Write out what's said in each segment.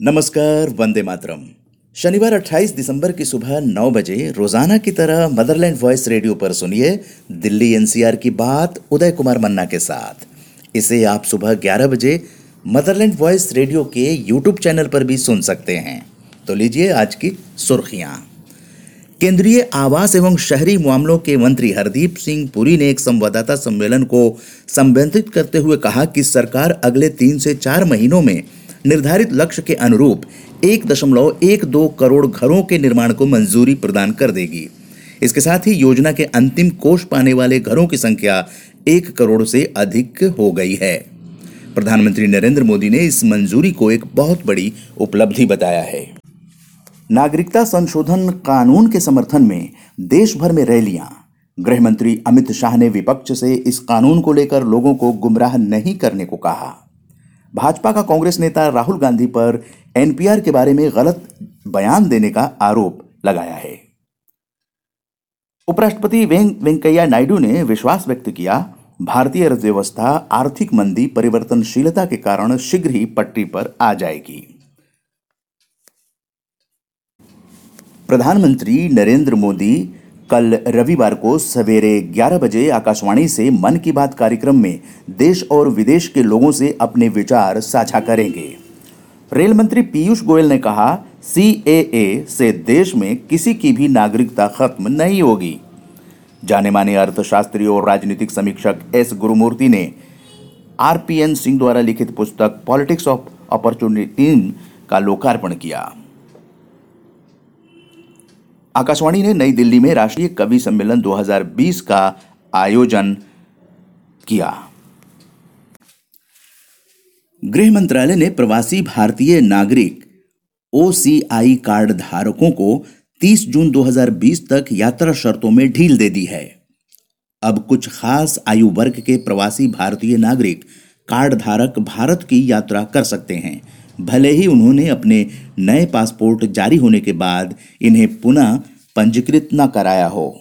नमस्कार, वंदे मातरम। शनिवार 28 दिसंबर की सुबह 9 बजे रोज़ाना की तरह मदरलैंड वॉइस रेडियो पर सुनिए दिल्ली एनसीआर की बात उदय कुमार मन्ना के साथ। इसे आप सुबह 11 बजे मदरलैंड वॉइस रेडियो के यूट्यूब चैनल पर भी सुन सकते हैं। तो लीजिए आज की सुर्खियाँ। केंद्रीय आवास एवं शहरी मामलों के मंत्री हरदीप सिंह पुरी ने एक संवाददाता सम्मेलन को संबोधित करते हुए कहा कि सरकार अगले तीन से चार महीनों में निर्धारित लक्ष्य के अनुरूप एक दशमलव एक दो करोड़ घरों के निर्माण को मंजूरी प्रदान कर देगी। इसके साथ ही योजना के अंतिम कोष पाने वाले घरों की संख्या एक करोड़ से अधिक हो गई है। प्रधानमंत्री नरेंद्र मोदी ने इस मंजूरी को एक बहुत बड़ी उपलब्धि बताया है। नागरिकता संशोधन कानून के समर्थन में देश भर में रैलियाँ। गृह मंत्री अमित शाह ने विपक्ष से इस कानून को लेकर लोगों को गुमराह नहीं करने को कहा। भाजपा का कांग्रेस नेता राहुल गांधी पर एनपीआर के बारे में गलत बयान देने का आरोप लगाया है। उपराष्ट्रपति वेंकैया नायडू ने विश्वास व्यक्त किया, भारतीय अर्थव्यवस्था आर्थिक मंदी, परिवर्तनशीलता के कारण शीघ्र ही पटरी पर आ जाएगी। प्रधानमंत्री नरेंद्र मोदी कल रविवार को सवेरे 11 बजे आकाशवाणी से मन की बात कार्यक्रम में देश और विदेश के लोगों से अपने विचार साझा करेंगे। रेल मंत्री पीयूष गोयल ने कहा सीएए से देश में किसी की भी नागरिकता खत्म नहीं होगी। जाने माने अर्थशास्त्री और राजनीतिक समीक्षक एस गुरुमूर्ति ने आरपीएन सिंह द्वारा लिखित पुस्तक पॉलिटिक्स ऑफ़ अपॉर्चुनिटी का लोकार्पण किया। आकाशवाणी ने नई दिल्ली में राष्ट्रीय कवि सम्मेलन 2020 का आयोजन किया। गृह मंत्रालय ने प्रवासी भारतीय नागरिक ओसीआई कार्ड धारकों को 30 जून 2020 तक यात्रा शर्तों में ढील दे दी है। अब कुछ खास आयु वर्ग के प्रवासी भारतीय नागरिक कार्ड धारक भारत की यात्रा कर सकते हैं। भले ही उन्होंने अपने नए पासपोर्ट जारी होने के बाद इन्हें पुनः पंजीकृत न कराया हो।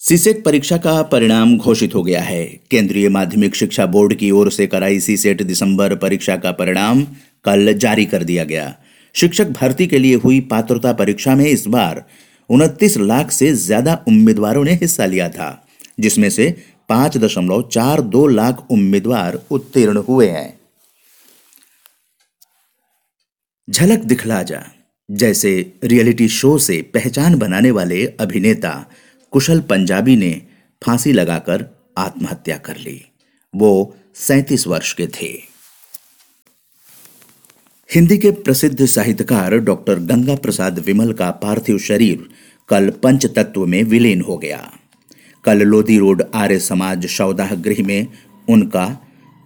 सीसेट परीक्षा का परिणाम घोषित हो गया है। केंद्रीय माध्यमिक शिक्षा बोर्ड की ओर से कराई सीसेट दिसंबर परीक्षा का परिणाम कल जारी कर दिया गया। शिक्षक भर्ती के लिए हुई पात्रता परीक्षा में इस बार उनतीस लाख से ज़्यादा उम्मीदवारों ने हिस्सा लिया था, जिसमें से पाँच दशमलव चार दो लाख उम्मीदवार उत्तीर्ण हुए हैं। झलक दिखला जा, जैसे रियलिटी शो से पहचान बनाने वाले अभिनेता कुशल पंजाबी ने फांसी लगाकर आत्महत्या कर ली। वो सैतीस वर्ष के थे। हिंदी के प्रसिद्ध साहित्यकार डॉक्टर गंगा प्रसाद विमल का पार्थिव शरीर कल पंच तत्व में विलीन हो गया। कल लोधी रोड आर्य समाज शवदाह गृह में उनका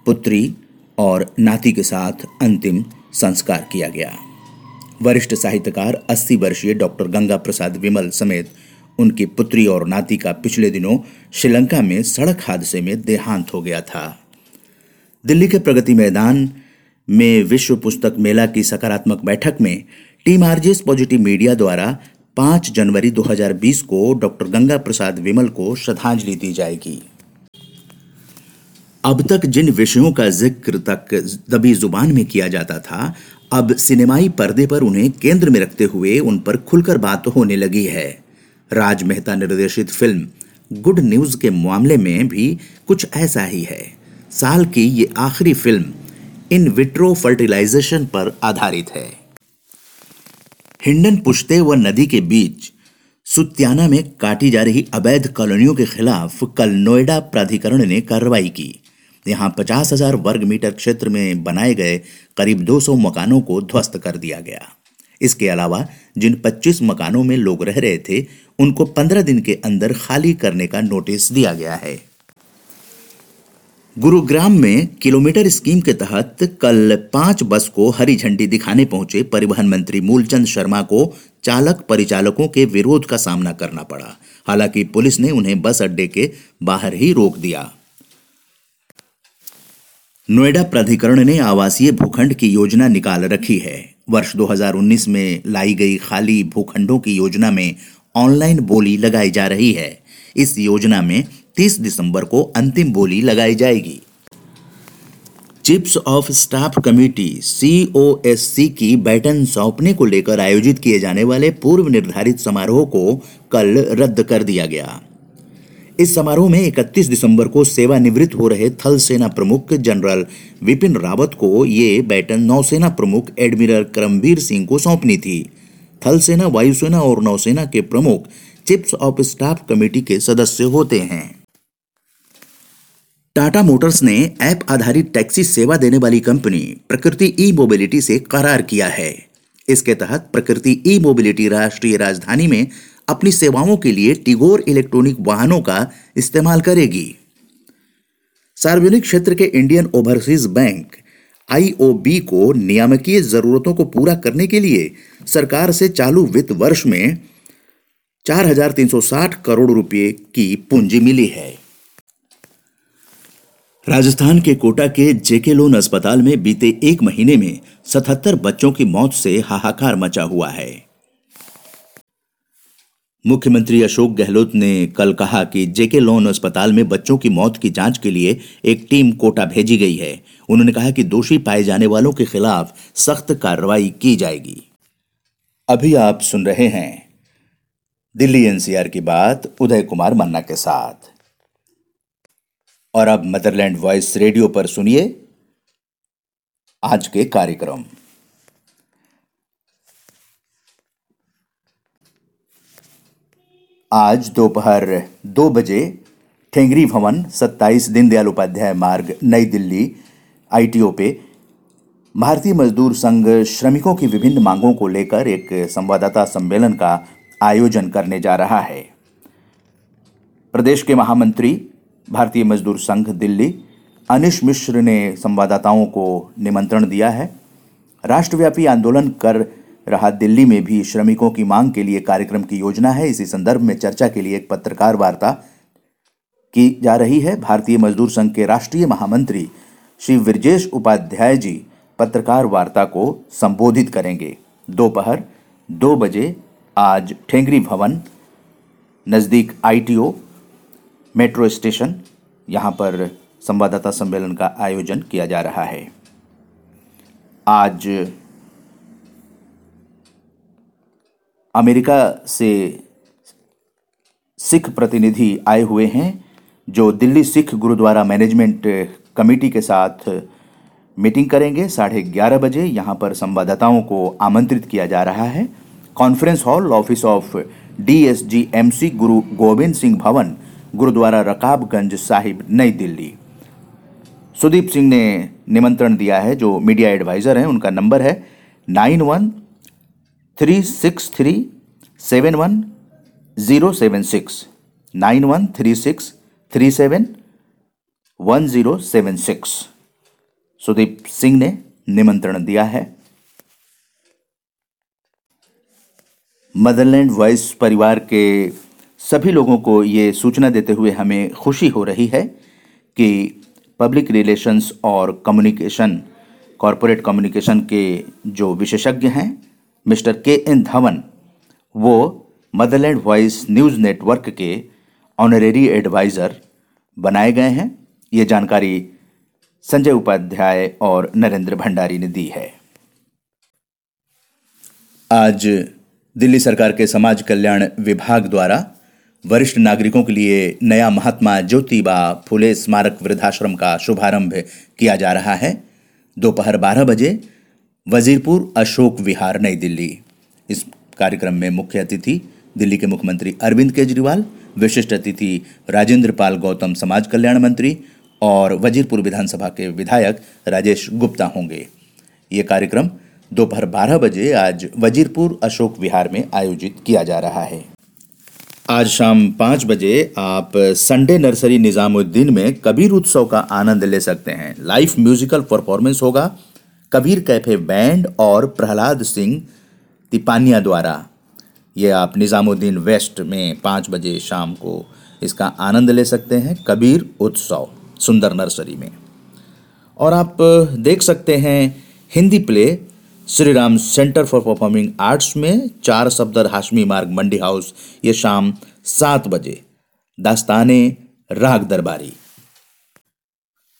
पुत्री और नाती के साथ अंतिम संस्कार किया गया। वरिष्ठ साहित्यकार 80 वर्षीय डॉक्टर गंगा प्रसाद विमल समेत उनकी पुत्री और नाती का पिछले दिनों श्रीलंका में सड़क हादसे में देहांत हो गया था। दिल्ली के प्रगति मैदान में विश्व पुस्तक मेला की सकारात्मक बैठक में टीम आरजेस पॉजिटिव मीडिया द्वारा 5 जनवरी 2020 को डॉक्टर गंगा प्रसाद विमल को श्रद्धांजलि दी जाएगी। अब तक जिन विषयों का ज़िक्र तक दबी ज़ुबान में किया जाता था, अब सिनेमाई पर्दे पर उन्हें केंद्र में रखते हुए उन पर खुलकर बात होने लगी है। राज मेहता निर्देशित फ़िल्म गुड न्यूज़ के मामले में भी कुछ ऐसा ही है। साल की ये आखिरी फ़िल्म इन विट्रो फर्टिलाइजेशन पर आधारित है। हिंडन पुश्ते व नदी के बीच सुत्याना में काटी जा रही अवैध कॉलोनियों के खिलाफ कल नोएडा प्राधिकरण ने कार्रवाई की। यहाँ पचास हज़ार वर्ग मीटर क्षेत्र में बनाए गए करीब 200 मकानों को ध्वस्त कर दिया गया। इसके अलावा जिन 25 मकानों में लोग रह रहे थे, उनको 15 दिन के अंदर खाली करने का नोटिस दिया गया है। गुरुग्राम में किलोमीटर स्कीम के तहत कल पाँच बस को हरी झंडी दिखाने पहुँचे परिवहन मंत्री मूलचंद शर्मा को चालक परिचालकों के विरोध का सामना करना पड़ा। हालाँकि पुलिस ने उन्हें बस अड्डे के बाहर ही रोक दिया। नोएडा प्राधिकरण ने आवासीय भूखंड की योजना निकाल रखी है। वर्ष 2019 में लाई गई खाली भूखंडों की योजना में ऑनलाइन बोली लगाई जा रही है। इस योजना में 30 दिसंबर को अंतिम बोली लगाई जाएगी। Chiefs of staff committee COSC की बैटन सौंपने को लेकर आयोजित किए जाने वाले पूर्व निर्धारित समारोह को कल रद्द कर दिया गया। इस समारोह में 31 दिसंबर को सेवानिवृत्त हो रहे थल सेना प्रमुख जनरल विपिन रावत को ये बैटन नौसेना प्रमुख एडमिरल करमवीर सिंह को सौंपनी थी। थल सेना, वायुसेना और नौसेना के प्रमुख चिप्स ऑफ़ स्टाफ कमेटी के सदस्य होते हैं। टाटा मोटर्स ने ऐप आधारित टैक्सी सेवा देने वाली कंपनी प्रकृति ई मोबिलिटी से करार किया है। इसके तहत प्रकृति ई मोबिलिटी राष्ट्रीय राजधानी में अपनी सेवाओं के लिए टिगोर इलेक्ट्रॉनिक वाहनों का इस्तेमाल करेगी। सार्वजनिक क्षेत्र के इंडियन ओवरसीज बैंक आईओबी को नियामकीय जरूरतों को पूरा करने के लिए सरकार से चालू वित्त वर्ष में 4,360 करोड़ रुपए की पूंजी मिली है। राजस्थान के कोटा के जेके लोन अस्पताल में बीते एक महीने में 77 बच्चों की मौत से हाहाकार मचा हुआ है। मुख्यमंत्री अशोक गहलोत ने कल कहा कि जेके लोन अस्पताल में बच्चों की मौत की जाँच के लिए एक टीम कोटा भेजी गई है। उन्होंने कहा कि दोषी पाए जाने वालों के खिलाफ सख्त कार्रवाई की जाएगी। अभी आप सुन रहे हैं दिल्ली एनसीआर की बात, उदय कुमार मन्ना के साथ। और अब मदरलैंड वॉइस रेडियो पर सुनिए आज के कार्यक्रम। आज दोपहर दो बजे ठेंगरी भवन 27 दीनदयाल उपाध्याय मार्ग, नई दिल्ली, आईटीओ पे भारतीय मजदूर संघ श्रमिकों की विभिन्न मांगों को लेकर एक संवाददाता सम्मेलन का आयोजन करने जा रहा है। प्रदेश के महामंत्री, भारतीय मजदूर संघ दिल्ली, अनिश मिश्र ने संवाददाताओं को निमंत्रण दिया है। राष्ट्रव्यापी आंदोलन कर रहा दिल्ली में भी श्रमिकों की मांग के लिए कार्यक्रम की योजना है। इसी संदर्भ में चर्चा के लिए एक पत्रकार वार्ता की जा रही है। भारतीय मजदूर संघ के राष्ट्रीय महामंत्री श्री विरजेश उपाध्याय जी पत्रकार वार्ता को संबोधित करेंगे। दोपहर दो बजे आज ठेंगरी भवन, नज़दीक आईटीओ, मेट्रो स्टेशन, यहाँ पर संवाददाता सम्मेलन का आयोजन किया जा रहा है। आज अमेरिका से सिख प्रतिनिधि आए हुए हैं, जो दिल्ली सिख गुरुद्वारा मैनेजमेंट कमेटी के साथ मीटिंग करेंगे। साढ़े ग्यारह बजे यहाँ पर संवाददाताओं को आमंत्रित किया जा रहा है। Conference hall, office of DSG MC Guru Gobind Singh भवन, गुरुद्वारा रकाबगंज साहिब, नई दिल्ली। सुदीप सिंह ने निमंत्रण दिया है, जो मीडिया एडवाइज़र हैं, उनका नंबर है nine one three six three seven one zero seven six nine one three six three seven one zero seven six Sudeep Singh ने निमंत्रण दिया है। मदरलैंड वॉइस परिवार के सभी लोगों को ये सूचना देते हुए हमें खुशी हो रही है कि पब्लिक रिलेशंस और कम्युनिकेशन, कॉरपोरेट कम्युनिकेशन के जो विशेषज्ञ हैं मिस्टर के एन धवन, वो मदरलैंड वॉइस न्यूज़ नेटवर्क के ऑनरेरी एडवाइज़र बनाए गए हैं। ये जानकारी संजय उपाध्याय और नरेंद्र भंडारी ने दी है। आज दिल्ली सरकार के समाज कल्याण विभाग द्वारा वरिष्ठ नागरिकों के लिए नया महात्मा ज्योतिबा फुले स्मारक वृद्धाश्रम का शुभारंभ किया जा रहा है। दोपहर बारह बजे वजीरपुर अशोक विहार, नई दिल्ली। इस कार्यक्रम में मुख्य अतिथि दिल्ली के मुख्यमंत्री अरविंद केजरीवाल, विशिष्ट अतिथि राजेंद्र पाल गौतम समाज कल्याण मंत्री और वजीरपुर विधानसभा के विधायक राजेश गुप्ता होंगे। ये कार्यक्रम दोपहर बारह बजे आज वजीरपुर अशोक विहार में आयोजित किया जा रहा है। आज शाम पाँच बजे आप संडे नर्सरी निज़ामुद्दीन में कबीर उत्सव का आनंद ले सकते हैं। लाइव म्यूजिकल परफॉर्मेंस होगा। कबीर कैफ़े बैंड और प्रहलाद सिंह तिपानिया द्वारा। ये आप निज़ामुद्दीन वेस्ट में पाँच बजे शाम को इसका आनंद ले सकते हैं कबीर उत्सव सुंदर नर्सरी में। और आप देख सकते हैं Hindi play Shri Ram centre for performing arts में चार सफदर हाशमी मार्ग मंडी हाउस, ये शाम सात बजे। दास्ताने राग दरबारी।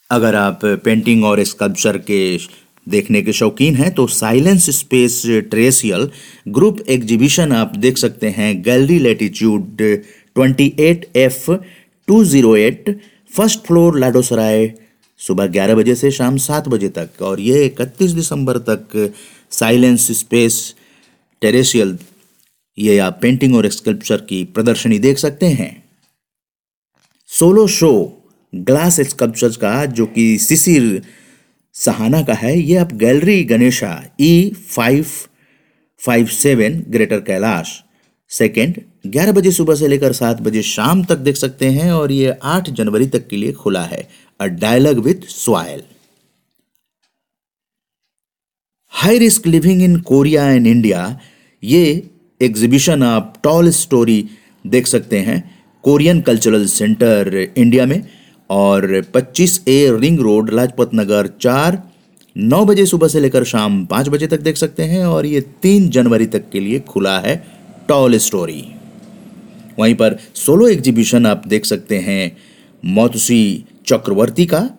अगर आप पेंटिंग और स्कल्पचर के देखने के शौकीन हैं तो साइलेंस स्पेस ट्रेसियल ग्रुप एग्जीबिशन आप देख सकते हैं gallery Latitude 28 F 208 first floor Ladosarai सुबह 11 बजे से शाम 7 बजे तक और ये 31 दिसंबर तक साइलेंस स्पेस टेरेसियल ये आप पेंटिंग और स्कल्पचर की प्रदर्शनी देख सकते हैं। सोलो शो ग्लास स्कल्पचर का, जो कि सिसिर सहाना का है, ये आप gallery Ganesha E five five seven Greater Kailash second ग्यारह बजे सुबह से लेकर सात बजे शाम तक देख सकते हैं और ये आठ जनवरी तक के लिए खुला है। A dialogue with soil high risk living in Korea and India ये एग्जीबिशन आप टॉल स्टोरी देख सकते हैं। कोरियन कल्चरल सेंटर इंडिया में। और 25 A ring road Lajpat Nagar चार, नौ बजे सुबह से लेकर शाम पाँच बजे तक देख सकते हैं और ये तीन जनवरी तक के लिए खुला है टॉल स्टोरी। वहीं पर सोलो एग्जीबिशन आप देख सकते हैं, मौतुसी चक्रवर्ती का,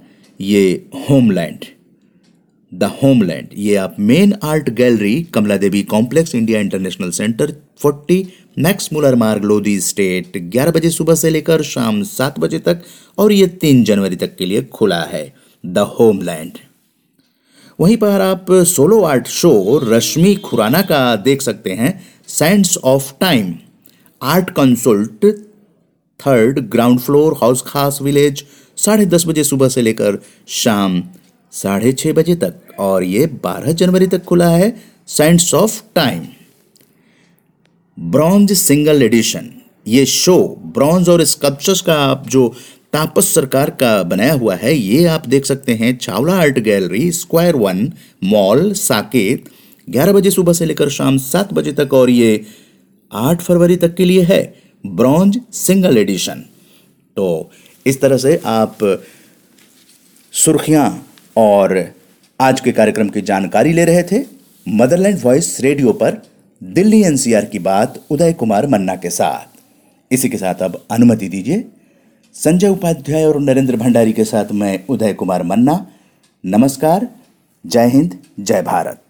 ये होमलैंड। द होमलैंड ये आप main art gallery Kamla Devi complex India international centre 40 Max Muller Marg Lodhi estate 11 बजे सुबह से लेकर शाम 7 बजे तक, और ये 3 जनवरी तक के लिए खुला है। द होमलैंड वहीं पर आप solo art show Rashmi Khurana का देख सकते हैं। Sense of time art consult third ground floor Hauz Khas village साढ़े दस बजे सुबह से लेकर शाम साढ़े छः बजे तक, और ये बारह जनवरी तक खुला है science of time bronze single edition ये शो ब्रॉन्ज और स्कल्पचर्स का आप जो तापस सरकार का बनाया हुआ है, ये आप देख सकते हैं Chawla art gallery square one mall Saket ग्यारह बजे सुबह से लेकर शाम सात बजे तक, और ये आठ फरवरी तक के लिए है ब्रॉन्ज सिंगल एडिशन तो इस तरह से आप सुर्खियाँ और आज के कार्यक्रम की जानकारी ले रहे थे मदरलैंड वॉइस रेडियो पर दिल्ली एनसीआर की बात उदय कुमार मन्ना के साथ। इसी के साथ अब अनुमति दीजिए, संजय उपाध्याय और नरेंद्र भंडारी के साथ मैं उदय कुमार मन्ना। नमस्कार, जय हिंद, जय भारत।